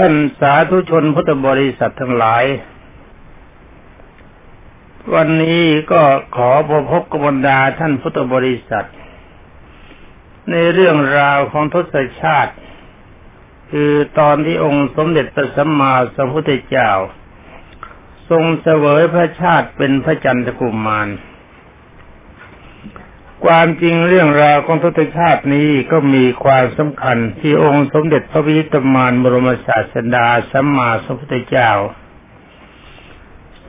ท่านสาธุชนพุทธบริษัททั้งหลาย วันนี้ก็ขอพบพบกบบรรดาท่านพุทธบริษัท ในเรื่องราวของทศชาติ คือตอนที่องค์สมเด็จพระสัมมาสัมพุทธเจ้า ทรงเสวยพระชาติเป็นพระจันทกุมมาร ความจริงเรื่องราวของทศชาตินี้ก็มีความสำคัญที่องค์สมเด็จพระวิจิตรมานบรมศาสดาสัมมาสัมพุทธเจ้า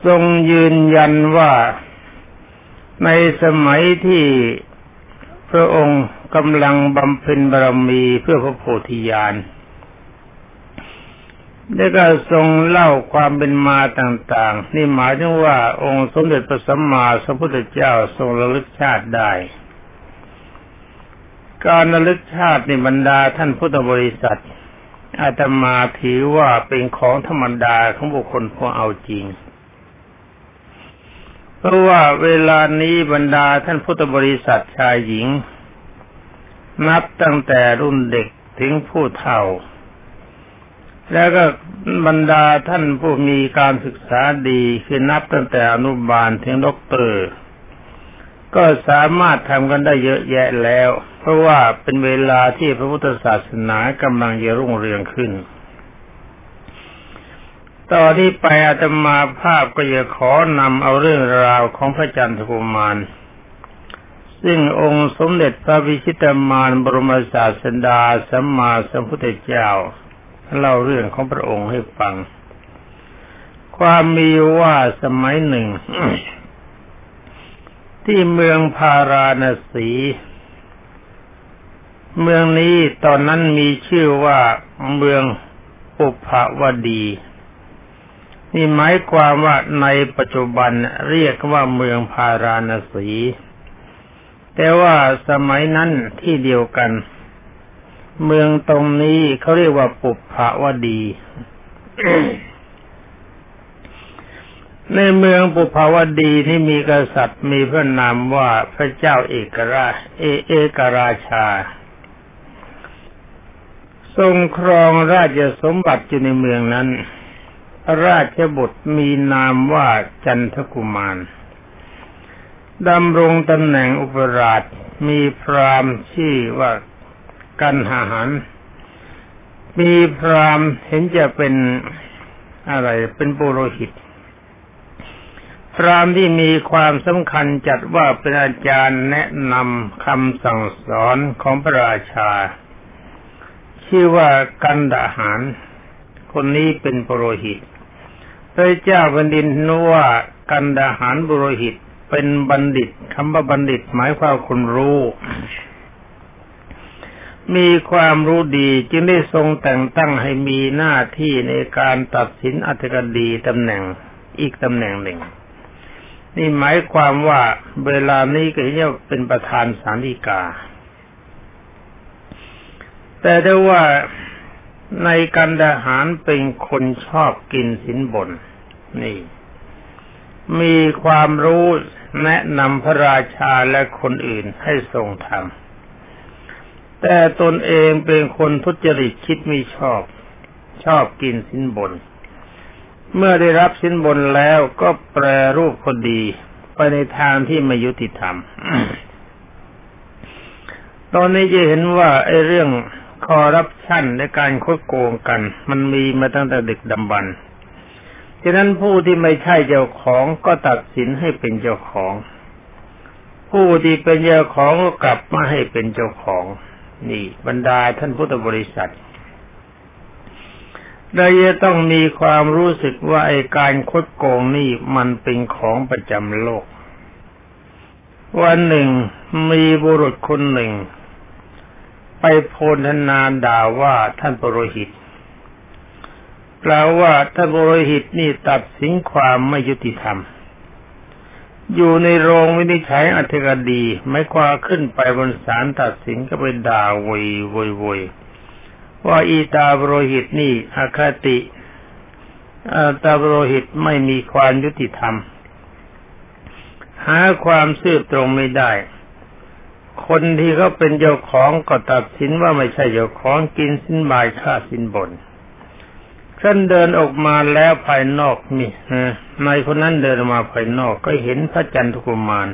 ทรงยืนยันว่าในสมัยที่พระองค์กำลังบำเพ็ญบารมีเพื่อพระโพธิญาณ ได้ก็ทรงเล่าความเป็นมาต่างๆ นี่หมายถึงว่าองค์สมเด็จพระสัมมาสัมพุทธเจ้าทรงระลึกชาติได้ การระลึกชาติในบรรดาท่านพุทธบริษัทอาตมาถือว่าเป็นของธรรมดาของบุคคลผู้เอาจริง เพราะว่าเวลานี้บรรดาท่านพุทธบริษัทชายหญิง นับตั้งแต่รุ่นเด็กถึงผู้เฒ่า แล้วก็บรรดาท่านผู้มีการศึกษาดีคือนับตั้งแต่อนุบาลถึงด็อกเตอร์ ก็สามารถทำกันได้เยอะแยะแล้ว เพราะว่าเป็นเวลาที่พระพุทธศาสนากำลังจะรุ่งเรืองขึ้น ต่อที่ไปอาตมาภาพก็จะขอนำเอาเรื่องราวของพระจันทกุมารซึ่งองค์สมเด็จพระวิชิตามารบรมศาสดาสัมมาสัมพุทธเจ้า เล่าเรื่องของพระองค์ให้ฟัง ความมีว่าสมัยหนึ่ง ที่เมืองพาราณสี เมืองนี้ตอนนั้นมีชื่อว่าเมืองอุภาวดีนี่หมายความว่าในปัจจุบันเรียกว่าเมืองพาราณสี แต่ว่าสมัยนั้นที่เดียวกัน เมืองตรงนี้เขาเรียกว่าปุพาวดี ในเมืองปุพาวดีนี่มีกษัตริย์มีพระนามว่าพระเจ้าเอกราช เอเอกราชา ทรงครองราชสมบัติอยู่ในเมืองนั้น ราชบุตรมีนามว่าจันทกุมารดำรงตำแหน่งอุปราชมีพรามชื่อว่า กันหาหันมีพรามเห็นจะเป็นอะไรเป็นปุโรหิต พรามที่มีความสำคัญจัดว่าเป็นอาจารย์แนะนำคำสั่งสอนของพระราชา ชื่อว่ากันดาหาร คนนี้เป็นปุโรหิต พระเจ้าบันดินนว่ากันดาหารบุโรหิตเป็นบัณฑิตคำว่าบัณฑิตหมายความคนรู้ มีความรู้ดีจึงได้ทรงแต่งตั้งให้มีหน้าที่ในการตัดสินอัธกดีตำแหน่งอีกตำแหน่งหนึ่ง นี่หมายความว่าเวลานี้ก็จะเป็นประธานสาริกา แต่ได้ว่าในกันดาหารเป็นคนชอบกินสินบน นี่ มีความรู้แนะนำพระราชาและคนอื่นให้ทรงทำ แต่ตนเองเป็นคนทุจริตคิดไม่ชอบ ชอบกินสินบน เมื่อได้รับสินบนแล้วก็แปรรูปคนดีไปในทางที่ไม่ยุติธรรม ตอนนี้จะเห็นว่าไอ้เรื่องคอรับชั่นในการคดโกงกัน มันมีมาตั้งแต่ด็กดำบรรฉะนั้นผู้ที่ไม่ใช่เจ้าของก็ตัดสินให้เป็นเจ้าของ ผู้ที่เป็นเจ้าของก็กลับมาให้เป็นเจ้าของ นี่ บรรดาท่านพุทธบริษัทเราจะต้องมีความรู้สึกว่าไอ้การคดโกงนี่มันเป็นของประจำโลก วันหนึ่งมีบุรุษคนหนึ่ง ไปโพลธนาด่าว่าท่านปรหิตกล่าวว่าท่านปรหิตนี่ตัดสินความไม่ยุติธรรม อยู่ในโรงวินิจฉัยอัธกดีไม่คว้าขึ้นไปบนศาลตัดสินก็ไปด่าวยวยวยว่าอีตาบรหิตนี่อคติตาบรหิตไม่มีความยุติธรรม หาความซื่อตรงไม่ได้ คนที่เขาเป็นเจ้าของก็ตัดสินว่าไม่ใช่เจ้าของกินสินบายค่าสินบน ท่านเดินออกมาแล้วภายนอกนี่นายคนนั้นเดินออกมาภายนอกก็เห็นพระจันทกุมาร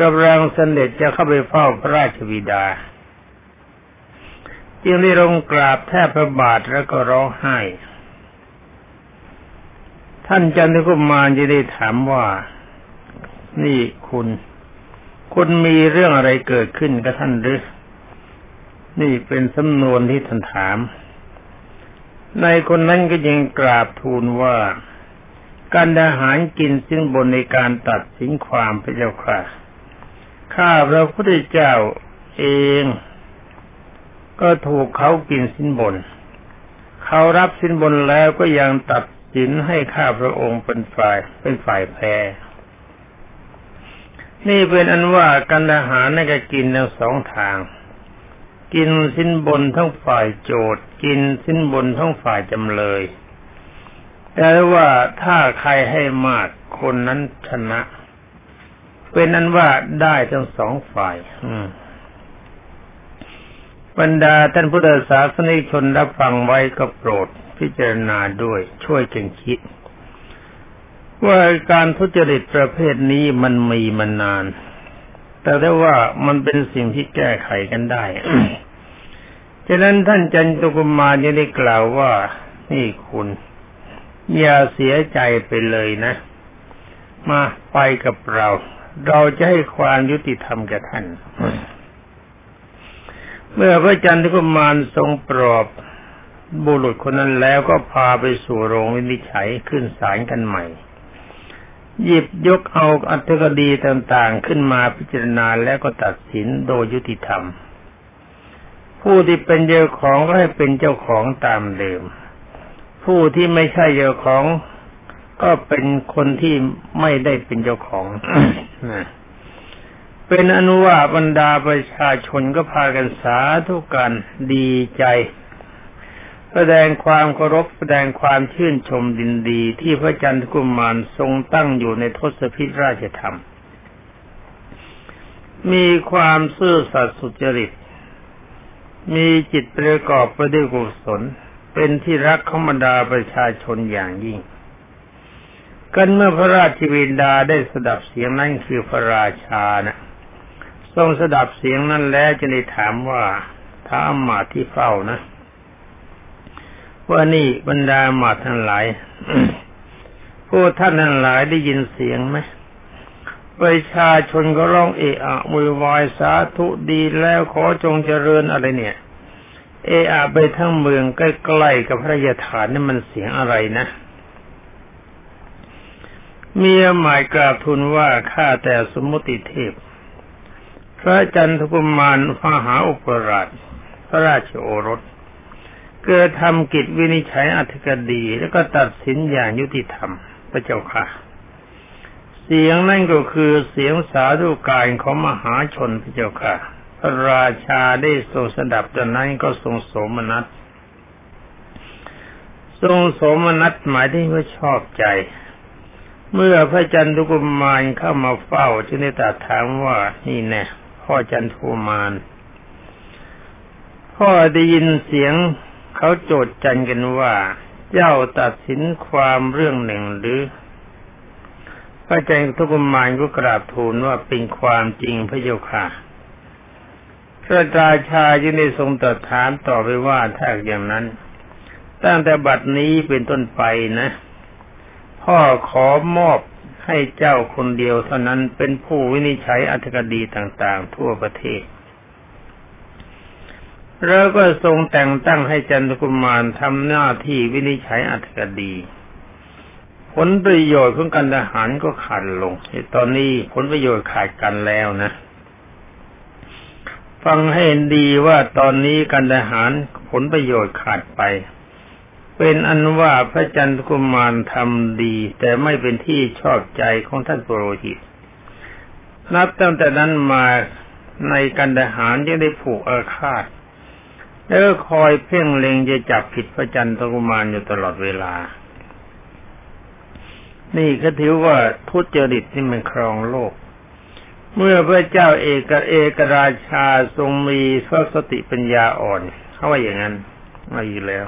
กำลังเสด็จจะเข้าไปเฝ้าพระราชวิดา จึงได้ลงกราบแทบพระบาทแล้วก็ร้องไห้ ท่านจันทกุมารจะได้ถามว่า นี่คุณ คุณมีเรื่องอะไรเกิดขึ้นกับท่านหรือ นี่เป็นสำนวนที่ท่านถาม ในคนนั้นก็ยังกราบทูลว่า การอาหารกินสิ้นบนในการตัดสินความพระเจ้าค่ะ ข้าพระพุทธเจ้าเองก็ถูกเขากินสินบน เขารับสินบนแล้วก็ยังตัดสินให้ข้าพระองค์เป็นฝ่ายเป็นฝ่ายแพ้นี่เป็นอันว่ากันทหารนั่นก็กินทั้งสองทาง กินสิ้นบนทั้งฝ่ายโจทย์กินสิ้นบนทั้งฝ่ายจำเลย แต่ว่าถ้าใครให้มากคนนั้นชนะเป็นนั้นว่าได้ทั้งสองฝ่ายอืมบรรดาท่านพุทธศาสนิชนรับฟังไว้ก็โปรดพิจารณาด้วยช่วยกันคิด ว่าการทุจริตประเภทนี้มันมีมานาน แต่ได้ว่ามันเป็นสิ่งที่แก้ไขกันได้ ฉะนั้นท่านจันตุกุมารยังได้กล่าวว่า นี่คุณ อย่าเสียใจไปเลยนะ มาไปกับเรา เราจะให้ความยุติธรรมแก่ท่าน เมื่อพระจันทร์กุมารทรงปลอบบุรุษคนนั้นแล้วก็พาไปสู่โรงวินิจฉัยขึ้นศาลกันใหม่ หยิบยกเอาอัตคดีต่างๆขึ้นมาพิจารณาแล้วก็ตัดสินโดยยุติธรรม ผู้ที่เป็นเจ้าของก็ให้เป็นเจ้าของตามเดิม ผู้ที่ไม่ใช่เจ้าของ ก็เป็นคนที่ไม่ได้เป็นเจ้าของเป็นอนุวาบรรดาประชาชนก็พากันสาธุกันดีใจ แสดงความเคารพแสดงความชื่นชมดินดี ที่พระจันทร์กุมารทรงตั้งอยู่ในทศพิธราชธรรม มีความซื่อสัตย์สุจริต มีจิตประกอบไปด้วยกุศล เป็นที่รักของบรรดาประชาชนอย่างยิ่ง กันเมื่อพระราชวินดาได้สดับเสียงนั้นคือพระราชานะทรงสดับเสียงนั้นแล้วจะได้ถามว่าท้ามาที่เฝ้านะว่านี่บรรดามาทั้งหลาย พวกท่านทั้งหลายได้ยินเสียงไหม ประชาชนก็ร้องเอะอะมุยวายสาธุดีแล้วขอจงเจริญอะไรเนี่ย เอะอะไปทั้งเมืองใกล้ๆกับพระยาฐานนี่มันเสียงอะไรนะเมียหมายกราบทูลว่าข้าแต่สมมุติเทพ พระจันทกุมารมหาอุปราช พระราชโอรส เกิดทำกิจวินิจฉัยอธิกดี แล้วก็ตัดสินอย่างยุติธรรม พระเจ้าค่ะ เสียงนั่นก็คือเสียงสาธุการของมหาชนพระเจ้าค่ะ พระราชาได้ทรงสดับจนนั้นก็ทรงโสมนัสทรงโสมนัสหมายถึงว่าชอบใจ เมื่อพระจันทุกุมารเข้ามาเฝ้าจึงได้ตรัสถามว่านี่แน่พ่อจันทูมานพ่อได้ยินเสียงเขาโจดจันกันว่า เจ้าตัดสินความเรื่องหนึ่งหรือ พระเจันทุกุมานก็กราบทูลว่าเป็นความจริงพระเจ้าค่ะ พระราชาจึงได้ทรงตรัสถามต่อไปว่าถ้าอย่างนั้น ตั้งแต่บัดนี้เป็นต้นไปนะ พ่อขอมอบให้เจ้าคนเดียวเท่านั้นเป็นผู้วินิจฉัยอัธกดีต่างๆ ทั่วประเทศ แล้วก็ทรงแต่งตั้งให้จันทกุมารทำหน้าที่วินิจฉัยอัธกดี ผลประโยชน์ของการทหารก็ขาดลงตอนนี้ผลประโยชน์ขาดกันแล้วนะ ฟังให้ดีว่าตอนนี้การทหารผลประโยชน์ขาดไป เป็นอันว่าพระจันทกุมารทำดี แต่ไม่เป็นที่ชอบใจของท่านปุโรหิต นับตั้งแต่นั้นมาในกันดหารยังได้ผูกอาฆาตแล้วคอยเพ่งเล็งจะจับผิดพระจันทกุมารอยู่ตลอดเวลา นี่ก็ถือว่าทุจริตนี่มันครองโลก เมื่อพระเจ้าเอกเอกราชาทรงมีสสติปัญญาอ่อน เขาว่าอย่างนั้นมาอีกแล้ว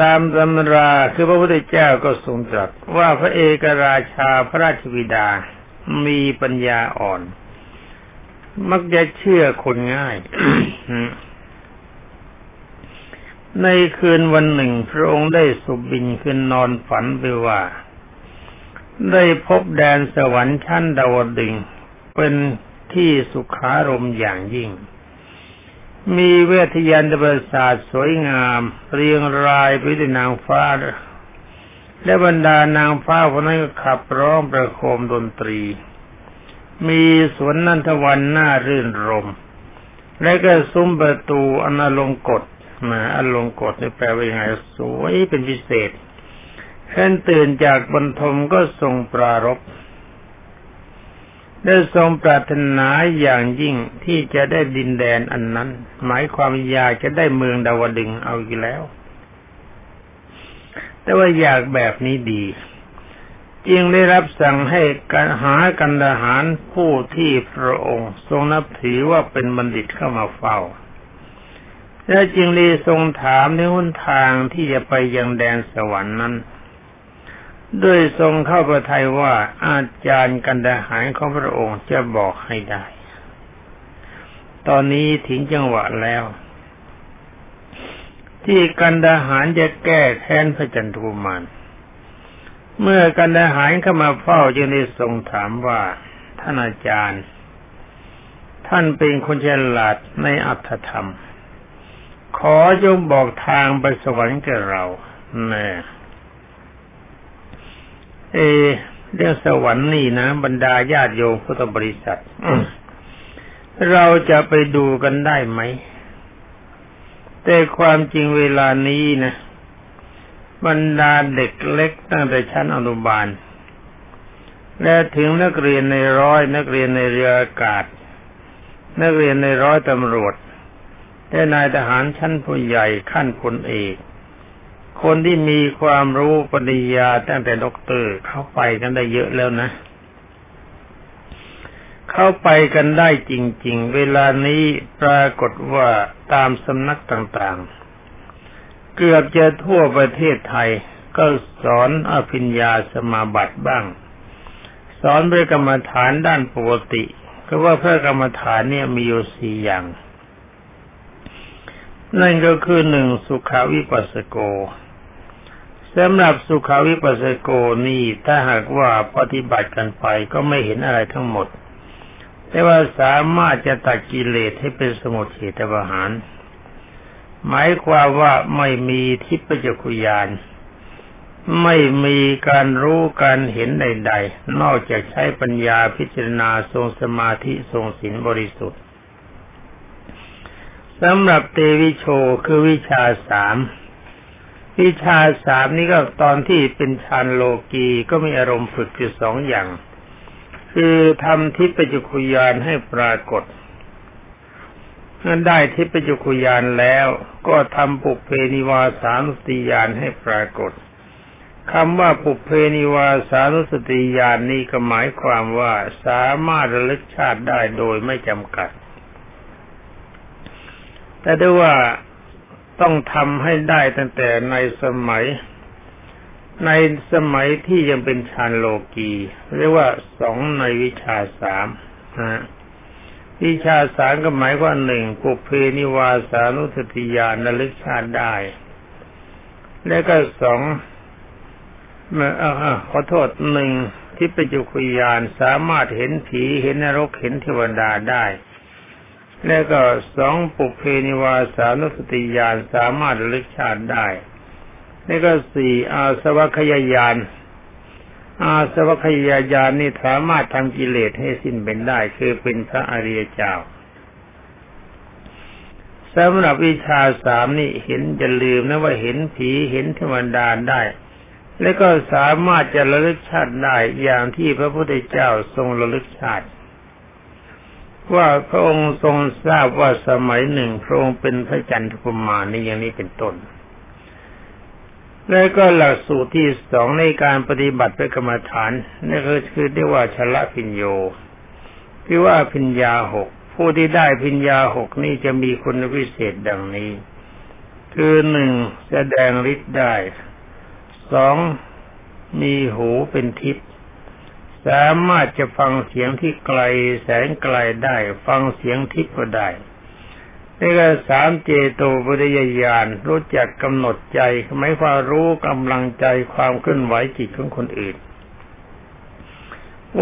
ตามตำราคือพระพุทธเจ้าก็ทรงตรัสว่าพระเอกราชาพระราชวิดามีปัญญาอ่อน มักจะเชื่อคนง่าย ในคืนวันหนึ่งพระองค์ได้สุบินขึ้นนอนฝันไปว่า ได้พบแดนสวรรค์ชั้นดาวดึงเป็นที่สุขารมอย่างยิ่ง มีเวทยานประสาทสวยงาม เรียงรายไปด้วยนางฟ้า และบรรดานางฟ้าคนนั้นก็ขับร้องประโคมดนตรี มีสวนนันทวันน่ารื่นรม และก็ซุ้มประตูอนาลงกฎ มาอลงกฎนี่แปลว่ายังไงสวยเป็นพิเศษแค่ตื่นจากบนทมก็ทรงปรารบได้ทรงปรารถนาอย่างยิ่งที่จะได้ดินแดนอันนั้น หมายความอยากจะได้เมืองดาวดึงเอาอีกแล้ว แต่ว่าอยากแบบนี้ดีจึงได้รับสั่งให้การหากันทหารผู้ที่พระองค์ ทรงนับถือว่าเป็นบัณฑิตเข้ามาเฝ้า และจึงได้ทรงถามในหนทางที่จะไปยังแดนสวรรค์นั้นด้วยทรงเข้าประทัยว่าอาจารย์กันดาหารของพระองค์จะบอกให้ได้ ตอนนี้ถึงจังหวะแล้ว ที่กันดาหารจะแก้แค้นพระจันทุมานเมื่อกันดาหารเข้ามาเฝ้าจึงได้ทรงถามว่าท่านอาจารย์ ท่านเป็นคนฉลาดในอัตธรรม ขอจงบอกทางไปสวรรค์แก่เราแน่เอเรื่องสวรรค์นี่นะ บรรดาญาติโยมพุทธบริษัทเราจะไปดูกันได้ไหม แต่ความจริงเวลานี้นะ บรรดาเด็กเล็กตั้งแต่ชั้นอนุบาล และถึงนักเรียนในร้อยนักเรียนในเรืออากาศ นักเรียนในร้อยตำรวจ และนายทหารชั้นผู้ใหญ่ขั้นพลเอก คนที่มีความรู้ปริญญาตั้งแต่ด็อกเตอร์เข้าไปกันได้เยอะแล้วนะ เข้าไปกันได้จริง ๆ เวลานี้ปรากฏว่าตามสำนักต่างๆ เกือบจะทั่วประเทศไทยก็สอนอภิญญาสมาบัติบ้าง สอนพระกรรมฐานด้านปกติ ก็ว่าพระกรรมฐานเนี่ยมีอยู่สี่อย่าง นั่นก็คือหนึ่งสุขาวิปัสสโกสำหรับสุขาวิปัสสโกนี่ถ้าหากว่าปฏิบัติกันไปก็ไม่เห็นอะไรทั้งหมด แต่ว่าสามารถจะตัดกิเลสให้เป็นสมุทเฉตประหาร หมายความว่าไม่มีทิพยคุยาน ไม่มีการรู้การเห็นใด ๆ นอกจากใช้ปัญญาพิจารณาทรงสมาธิทรงศีลบริสุทธิ สำหรับเตวิโชคือวิชาสามวิชาสามนี้ก็ตอนที่เป็นฌานโลกีก็มีอารมณ์ฝึกอยู่สองอย่าง คือทำทิพยจุคุยานให้ปรากฏเมื่อได้ทิพยจุคุยานแล้วก็ทำปุเพนิวาสานุสติยานให้ปรากฏคำว่าปุเพนิวาสานุสติยานนี้ก็หมายความว่าสามารถระลึกชาติได้โดยไม่จำกัด แต่ด้วยว่าต้องทำให้ได้ตั้งแต่ในสมัย ในสมัยที่ยังเป็นฌานโลกีเรียกว่าสองในวิชาสามนะวิชาสามก็หมายว่าหนึ่งปุเพนิวาสานุสติญาณระลึกชาติได้ แล้วก็สองขอโทษหนึ่งที่เป็นจุคุยานสามารถเห็นผีเห็นนรกเห็นเทวดาได้ แล้วก็สองปุเพนิวาสานุสติญาณสามารถระลึกชาติได้แล้วก็สี่อาสวัคยายาน อาสวัคยายานนี่สามารถทำกิเลสให้สิ้นเป็นได้ คือเป็นพระอริยเจ้าสำหรับวิชาสามนี่เห็นจะลืมนะว่าเห็นผีเห็นเทวดาได้ แล้วก็สามารถจะระลึกชาติได้อย่างที่พระพุทธเจ้าทรงระลึกชาติ ว่าพระองค์ทรงทราบว่าสมัยหนึ่งพระองค์เป็นพระจันทกุมารนี่อย่างนี้เป็นต้น แล้วก็หลักสูตรที่สองในการปฏิบัติเป็นกรรมฐานนี่ก็คือเรียกว่าชละพิญโยที่ว่าพิญญาหกผู้ที่ได้พิญญาหกนี่จะมีคุณวิเศษดังนี้ คือหนึ่งแสดงฤทธิ์ได้สองมีหูเป็นทิพย์ สามารถจะฟังเสียงที่ไกลแสงไกลได้ ฟังเสียงทิพย์ก็ได้นี่ก็สามเจโตปริยญาณรู้จักกำหนดใจหมายความรู้กำลังใจความเคลื่อนไหวจิตของคนอื่น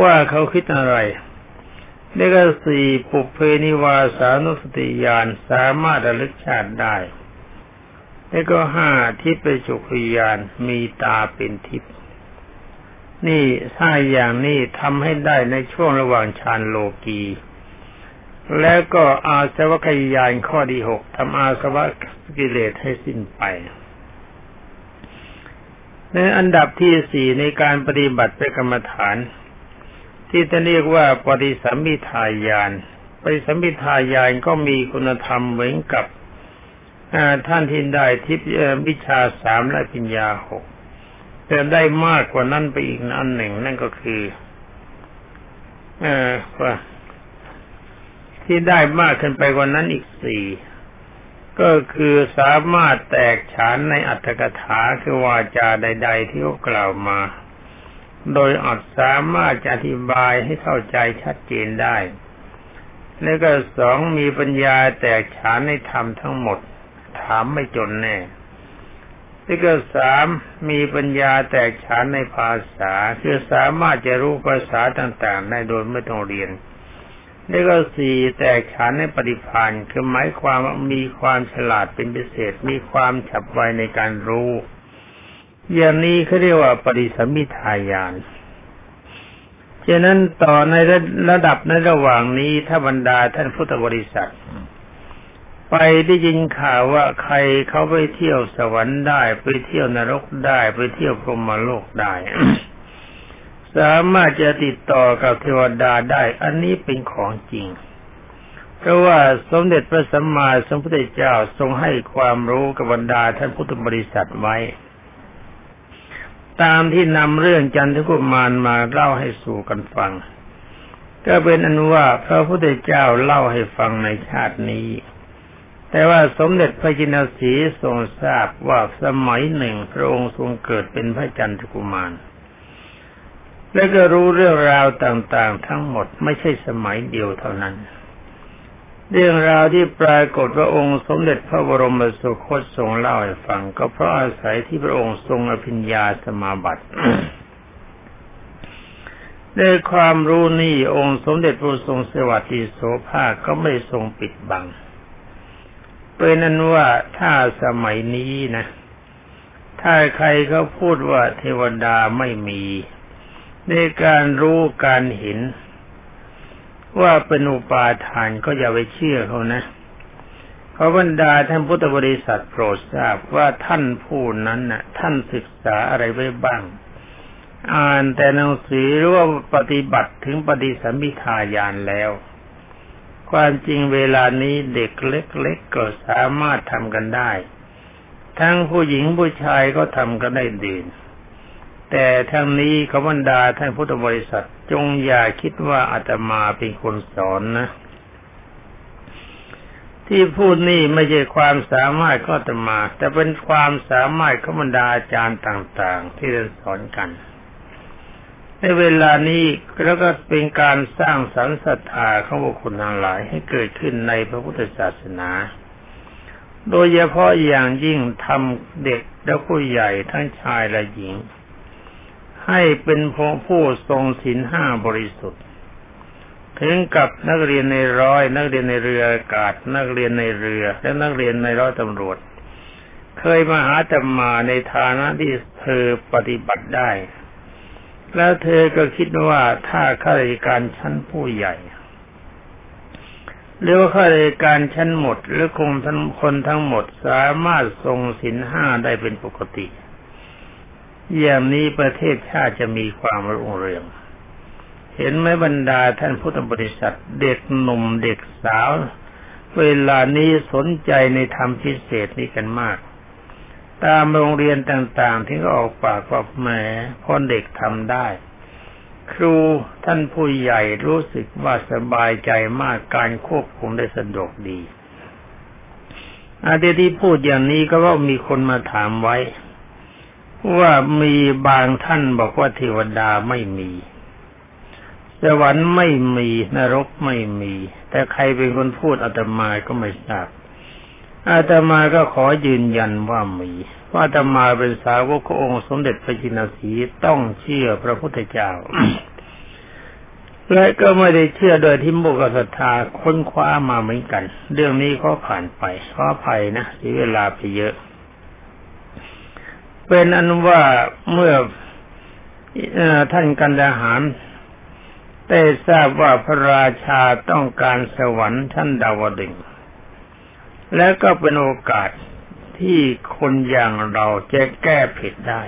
ว่าเขาคิดอะไรนี่ก็สี่ปุเพนิวาสานุสติญาณสามารถระลึกชาติได้นี่ก็ห้าทิพย์จุขยานมีตาเป็นทิพย์ นี่ถ้าอย่างนี้ทำให้ได้ในช่วงระหว่างฌานโลกี แล้วก็อาสวัคยานข้อที่หกทำอาสวะกิเลสให้สิ้นไปในอันดับที่สี่ในการปฏิบัติเป็นกรรมฐาน ที่จะเรียกว่าปฏิสัมมิทายานปฏิสัมมิทายานก็มีคุณธรรมเหมือนกับท่านที่ได้ทิพย์วิชาสามและปัญญาหก แต่ได้มากกว่านั้นไปอีกอันหนึ่ง นั่นก็คือ เออว่าที่ได้มากขึ้นไปกว่านั้นอีกสี่ก็คือสามารถแตกฉานในอัตถกถาคือวาจาใด ๆ ที่เขากล่าวมา โดยอัดสามารถจะอธิบายให้เข้าใจชัดเจนได้ แล้วก็สองมีปัญญาแตกฉานในธรรมทั้งหมด ถามไม่จนแน่ ที่ก็สามมีปัญญาแตกฉานในภาษา คือสามารถจะรู้ภาษาต่างๆ ได้โดยไม่ต้องเรียนนี่ก็สี่แตกฉานในปฏิพันธ์คือหมายความว่ามีความฉลาดเป็นพิเศษ มีความฉับไวในการรู้ อย่างนี้เขาเรียกว่าปริสัมมิทายานฉะนั้นต่อในระดับในระหว่างนี้ถ้าบรรดาท่านพุทธบริษัท ไปได้ยินข่าวว่าใครเขาไปเที่ยวสวรรค์ได้ ไปเที่ยวนรกได้ ไปเที่ยวพรหมโลกได้ สามารถจะติดต่อกับเทวดาได้ อันนี้เป็นของจริง เพราะว่าสมเด็จพระสัมมาสัมพุทธเจ้าทรงให้ความรู้กับบรรดาท่านพุทธบริษัทไว้ ตามที่นำเรื่องจันทกุมารมาเล่าให้สู่กันฟัง ก็เป็นอนุว่าพระพุทธเจ้าเล่าให้ฟังในชาตินี้ แต่ว่าสมเด็จพระจินสีทรงทราบว่าสมัยหนึ่งพระองค์ทรงเกิดเป็นพระจันทกุมาร และก็รู้เรื่องราวต่างๆ ทั้งหมดไม่ใช่สมัยเดียวเท่านั้น เรื่องราวที่ปรากฏว่าองค์สมเด็จพระบรมสุคตทรงเล่าให้ฟัง ก็เพราะอาศัยที่พระองค์ทรงอภิญญาสมาบัติด้วยความรู้นี่องค์สมเด็จพระทรงสวัสดิโสภาก็ไม่ทรงปิดบัง เป็นนั้นว่าถ้าสมัยนี้นะ ถ้าใครเขาพูดว่าเทวดาไม่มี ในการรู้การเห็น ว่าเป็นอุปาทานก็อย่าไปเชื่อเขานะเพราะบรรดาท่านพุทธบริษัทโปรดทราบว่าท่านผู้นั้นน่ะ ท่านศึกษาอะไรไว้บ้าง อ่านแต่หนังสือหรือว่าปฏิบัติถึงปฏิสัมพิทายานแล้ว ความจริงเวลานี้เด็กเล็กๆก็สามารถทำกันได้ ทั้งผู้หญิงผู้ชายก็ทำกันได้ดีแต่ทั้งนี้ขบรรดาท่านพุทธบริษัทจงอย่าคิดว่าอาตมาเป็นคนสอนนะ ที่พูดนี่ไม่ใช่ความสามารถก็อาตมา แต่เป็นความสามารถขบรรดาอาจารย์ต่าง ๆ ที่เรียนสอนกัน ในเวลานี้แล้วก็เป็นการสร้างสรรศรัทธาของบุคคลทั้งหลายให้เกิดขึ้นในพระพุทธศาสนา โดยเฉพาะอย่างยิ่งทำเด็กและผู้ใหญ่ทั้งชายและหญิง ให้เป็นผู้ทรงศีลห้าบริสุทธิ์ ถึงกับนักเรียนในร้อย นักเรียนในเรืออากาศ นักเรียนในเรือ และนักเรียนในร้อยตำรวจ เคยมาหาธรรมาในฐานะที่เธอปฏิบัติได้ แล้วเธอก็คิดว่าถ้าข้าราชการชั้นผู้ใหญ่ หรือว่าข้าราชการชั้นหมด หรือคงทั้งคนทั้งหมดสามารถทรงศีลห้าได้เป็นปกติ อย่างนี้ประเทศชาติจะมีความรุ่งเรือง เห็นไหมบรรดาท่านพุทธบริษัท เด็กหนุ่มเด็กสาว เวลานี้สนใจในธรรมพิเศษนี้กันมาก ตามโรงเรียนต่างๆ ที่ก็ออกปากว่าแหมพอเด็กทำได้ ครูท่านผู้ใหญ่รู้สึกว่าสบายใจมากการควบคุมได้สะดวกดี อาเดียที่พูดอย่างนี้ก็ว่ามีคนมาถามไว้ ว่ามีบางท่านบอกว่าเทวดาไม่มีสวรรค์ไม่มีนรกไม่มี แต่ใครเป็นคนพูดอาตมาก็ไม่ทราบ อาตมาก็ขอยืนยันว่ามี ว่าอาตมาเป็นสาวกของค์สมเด็จพระจินสีต้องเชื่อพระพุทธเจ้า และก็ไม่ได้เชื่อโดยที่มุกศรัทธาค้นคว้ามาเหมือนกัน เรื่องนี้ก็ผ่านไปขออภัยนะเสียเวลาไปเยอะ เป็นอันว่าเมื่อท่านกันดาหารได้ทราบว่าพระราชาต้องการสวรรค์ชั้นดาวดึง และก็เป็นโอกาสที่คนอย่างเราจะแก้ผิดได้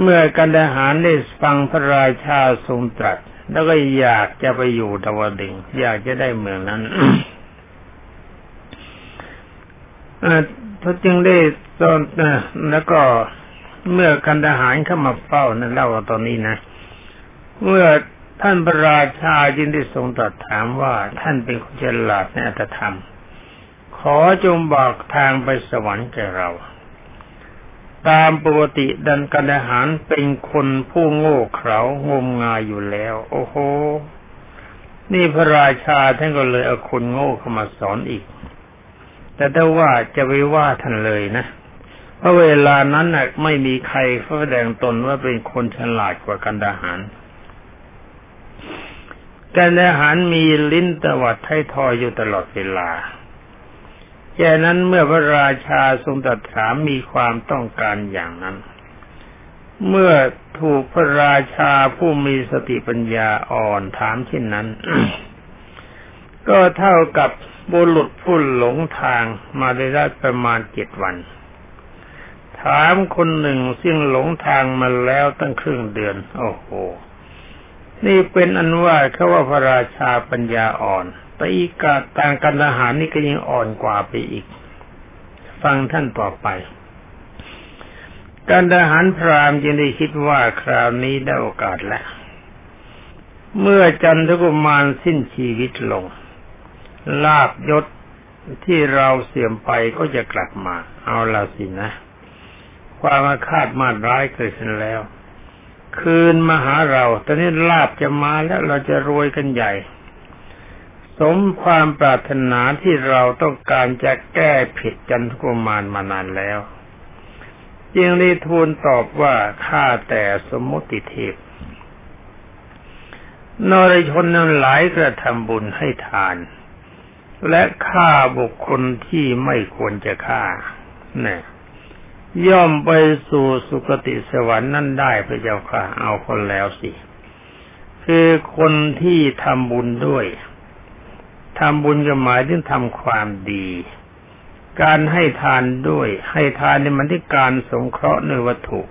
เมื่อกันดาหารได้ฟังพระราชาทรงตรัส แล้วก็อยากจะไปอยู่ดาวดึงอยากจะได้เมืองนั้นเขาจึงได้ตอนแล้วก็เมื่อกันดาหารเข้ามาเฝ้านั่นเล่าตอนนี้นะ เมื่อท่านพระราชาจึงได้ทรงตรัสถามว่าท่านเป็นคนฉลาดในอัตธรรม ขอจงบอกทางไปสวรรค์แก่เรา ตามปกติดันกันอาหารเป็นคนผู้โง่เขลางมงายอยู่แล้ว โอ้โห นี่พระราชาท่านก็เลยเอาคนโง่เข้ามาสอนอีก แต่ถ้าว่าจะไปว่าท่านเลยนะเพราะเวลานั้นน่ะไม่มีใครแสดงตนว่าเป็นคนฉลาดกว่ากันดาหารกันอาหารมีลิ้นตวัดไททอยอยู่ตลอดเวลา แค่นั้นเมื่อพระราชาทรงตรัสถามมีความต้องการอย่างนั้น เมื่อถูกพระราชาผู้มีสติปัญญาอ่อนถามเช่นนั้น ก็เท่ากับบุรุษผู้หลงทางมาได้ได้ประมาณเจ็ดวัน ถามคนหนึ่งซึ่งหลงทางมาแล้วตั้งครึ่งเดือน โอ้โห นี่เป็นอันว่าเขาว่าพระราชาปัญญาอ่อน แต่อีกาต่างกันทหารนี่ก็ยังอ่อนกว่าไปอีก ฟังท่านต่อไป การทหารพรามจึงได้คิดว่าคราวนี้ได้โอกาสแล้ว เมื่อจันทกุมารสิ้นชีวิตลง ลาบยศที่เราเสื่อมไปก็จะกลับมา เอาละสินะ ความอาฆาตมาร้ายเกิดขึ้นแล้ว คืนมาหาเรา ตอนนี้ลาบจะมาแล้วเราจะรวยกันใหญ่ สมความปรารถนาที่เราต้องการจะแก้ผิดจันทกุมารมานานแล้วจึงได้ทูลตอบว่าข้าแต่สมมติเทพนรชนนั้นหลายกระทำบุญให้ทาน และฆ่าบุคคลที่ไม่ควรจะฆ่าเนี่ยย่อมไปสู่สุคติสวรรค์นั่นได้พระเจ้าค่ะ เอาคนแล้วสิ คือคนที่ทำบุญด้วย ทำบุญก็หมายถึงทำความดี การให้ทานด้วย ให้ทานในมันที่การสงเคราะห์ในวัตถุ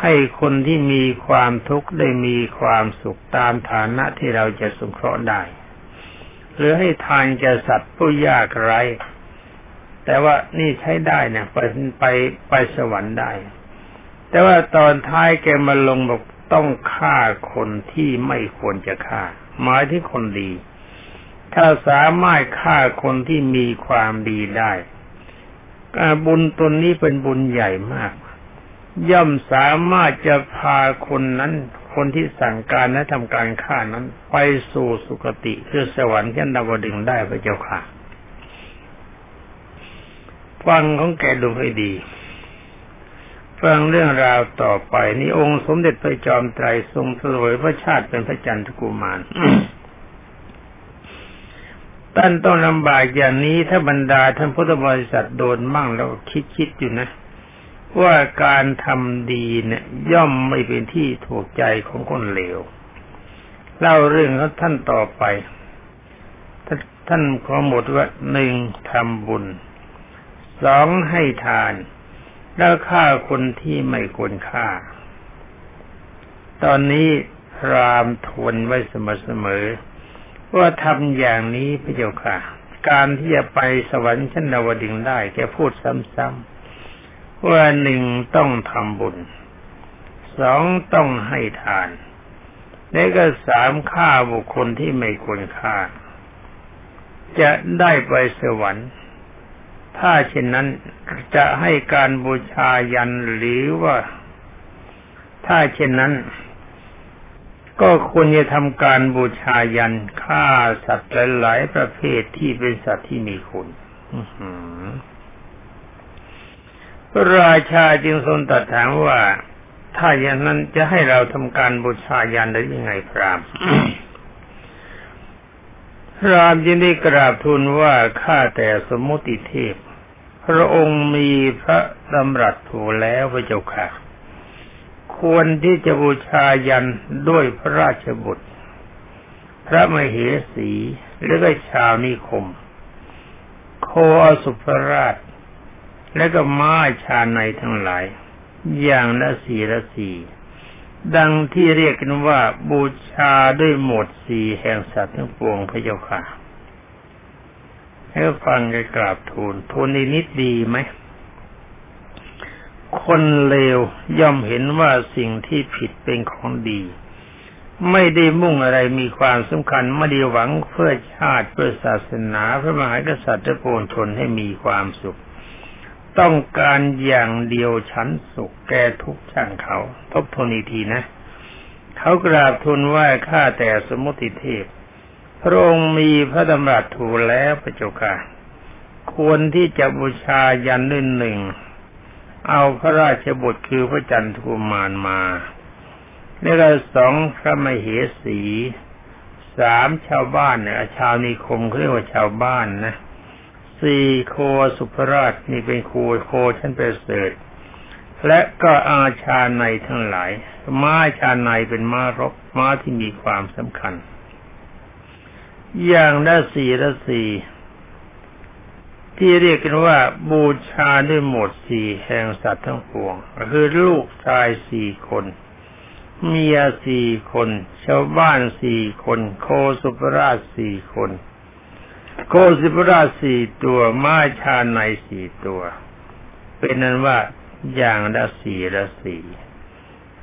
ให้คนที่มีความทุกข์ได้มีความสุขตามฐานะที่เราจะสงเคราะห์ได้ หรือให้ทานแก่สัตว์ผู้ยากไร้แต่ว่านี่ใช้ได้เนี่ยไปไปไปสวรรค์ได้ แต่ว่าตอนท้ายแกมาลงบอกต้องฆ่าคนที่ไม่ควรจะฆ่าหมายที่คนดี ถ้าสามารถฆ่าคนที่มีความดีได้บุญตนนี้เป็นบุญใหญ่มาก ย่อมสามารถจะพาคนนั้น คนที่สั่งการและทำการฆ่านั้น ไปสู่สุคติคือสวรรค์ชั้นดาวดึงได้พระเจ้าค่ะ ฟังของแกดูให้ดี ฟังเรื่องราวต่อไป นี่องค์สมเด็จพระจอมไตรทรงสวยพระชาติเป็นพระจันทกุมาร ท่านต้องลำบากอย่างนี้ถ้าบรรดาท่านพุทธบริษัทโดนมั่งแล้วคิดคิดอยู่นะ ว่าการทำดีเนี่ย ย่อมไม่เป็นที่ถูกใจของคนเลวเล่าเรื่องของท่านต่อไป ท่านขอหมดว่าหนึ่งทำบุญสองให้ทาน แล้วฆ่าคนที่ไม่ควรฆ่า ตอนนี้พรามทวนไว้เสมอๆ ว่าทำอย่างนี้พระเจ้าค่ะ การที่จะไปสวรรค์ชั้นดาวดึงได้แกพูดซ้ำๆว่าหนึ่งต้องทำบุญสองต้องให้ทานและก็สามฆ่าบุคคลที่ไม่ควรฆ่า จะได้ไปสวรรค์ ถ้าเช่นนั้นจะให้การบูชายันหรือว่า ถ้าเช่นนั้น ก็ควรจะทำการบูชายันฆ่าสัตว์หลายๆประเภทที่เป็นสัตว์ที่มีคุณพระราชาจึงทรงตรัสถามว่า ถ้าอย่างนั้นจะให้เราทำการบูชายันได้ยังไงพรามพรามจึงได้กราบทูลว่าข้าแต่สมมุติเทพ พระองค์มีพระดำรัสถูแล้วพระเจ้าค่ะ ควรที่จะบูชายันด้วยพระราชบุตร พระมเหสีและก็ชาวนิคม โคอสุภราช และก็ม้าชาในทั้งหลาย อย่างละสี่ละสี่ดังที่เรียกกันว่าบูชาด้วยหมดสี่แห่งสัตว์ทั้งปวงพระเจ้าค่ะให้ฟังกันกราบทูลทูลนนิดดีไหม คนเลวย่อมเห็นว่าสิ่งที่ผิดเป็นของดี ไม่ได้มุ่งอะไรมีความสำคัญไม่ได้หวังเพื่อชาติเพื่อศาสนาพระมหากษัตริย์และปวงชนให้มีความสุข ต้องการอย่างเดียวฉันสุขแก่ทุกช่างเขาทบทวนอีกทีนะเขากราบทูลว่าข้าแต่สมุติเทพ พระองค์มีพระดำรัสถูแล้วพระเจ้าค่ะควรที่จะบูชายันด้วยหนึ่ง เอาพระราชบุตรคือพระจันทกุมารมาแล้วก็สองพระมเหสีสามชาวบ้านเนี่ยชาวนิคมเขาเรียกว่าชาวบ้านนะสี่โคสุภราชนี่เป็นโคโคชั้นประเสริฐและก็อาชาในทั้งหลาย ม้าชาในเป็นม้ารบม้าที่มีความสำคัญ อย่างละสี่ละสี่ ที่เรียกกันว่าบูชาด้วยหมดสี่แห่งสัตว์ทั้งปวงคือลูกชายสี่คน เมียสี่คน ชาวบ้านสี่คน โคสุภราชสี่คน โคสิบราชสี่ตัวม้าชาในสี่ตัว เป็นนั้นว่าอย่างละสี่ละสี่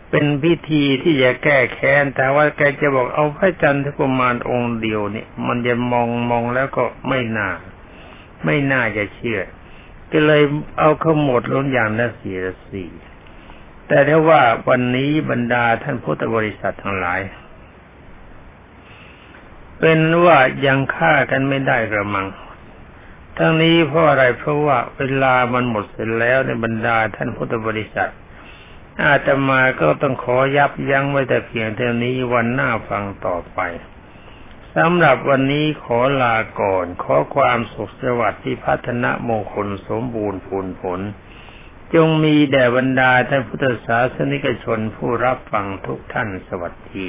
เป็นพิธีที่จะแก้แค้น แต่ว่าแกจะบอกเอาพระจันทร์กุมารองค์เดียวเนี่ย มันจะมองมองแล้วก็ไม่น่า ไม่น่าจะเชื่อ ก็เลยเอาขมดลงอย่างละสี่ละสี่แต่ถ้าว่าวันนี้บรรดาท่านพุทธบริษัททั้งหลาย เป็นว่ายังฆ่ากันไม่ได้กระมัง ทั้งนี้เพราะอะไรเพราะว่าเวลามันหมดเสร็จแล้วในบรรดาท่านพุทธบริษัท อาตมาก็ต้องขอยับยั้งไว้แต่เพียงเท่านี้วันหน้าฟังต่อไป สำหรับวันนี้ขอลาก่อน ขอความสุขสวัสดิ์ที่พัฒนามงคลสมบูรณ์ผลผล จงมีแด่บรรดาท่านพุทธศาสนิกชนผู้รับฟังทุกท่านสวัสดี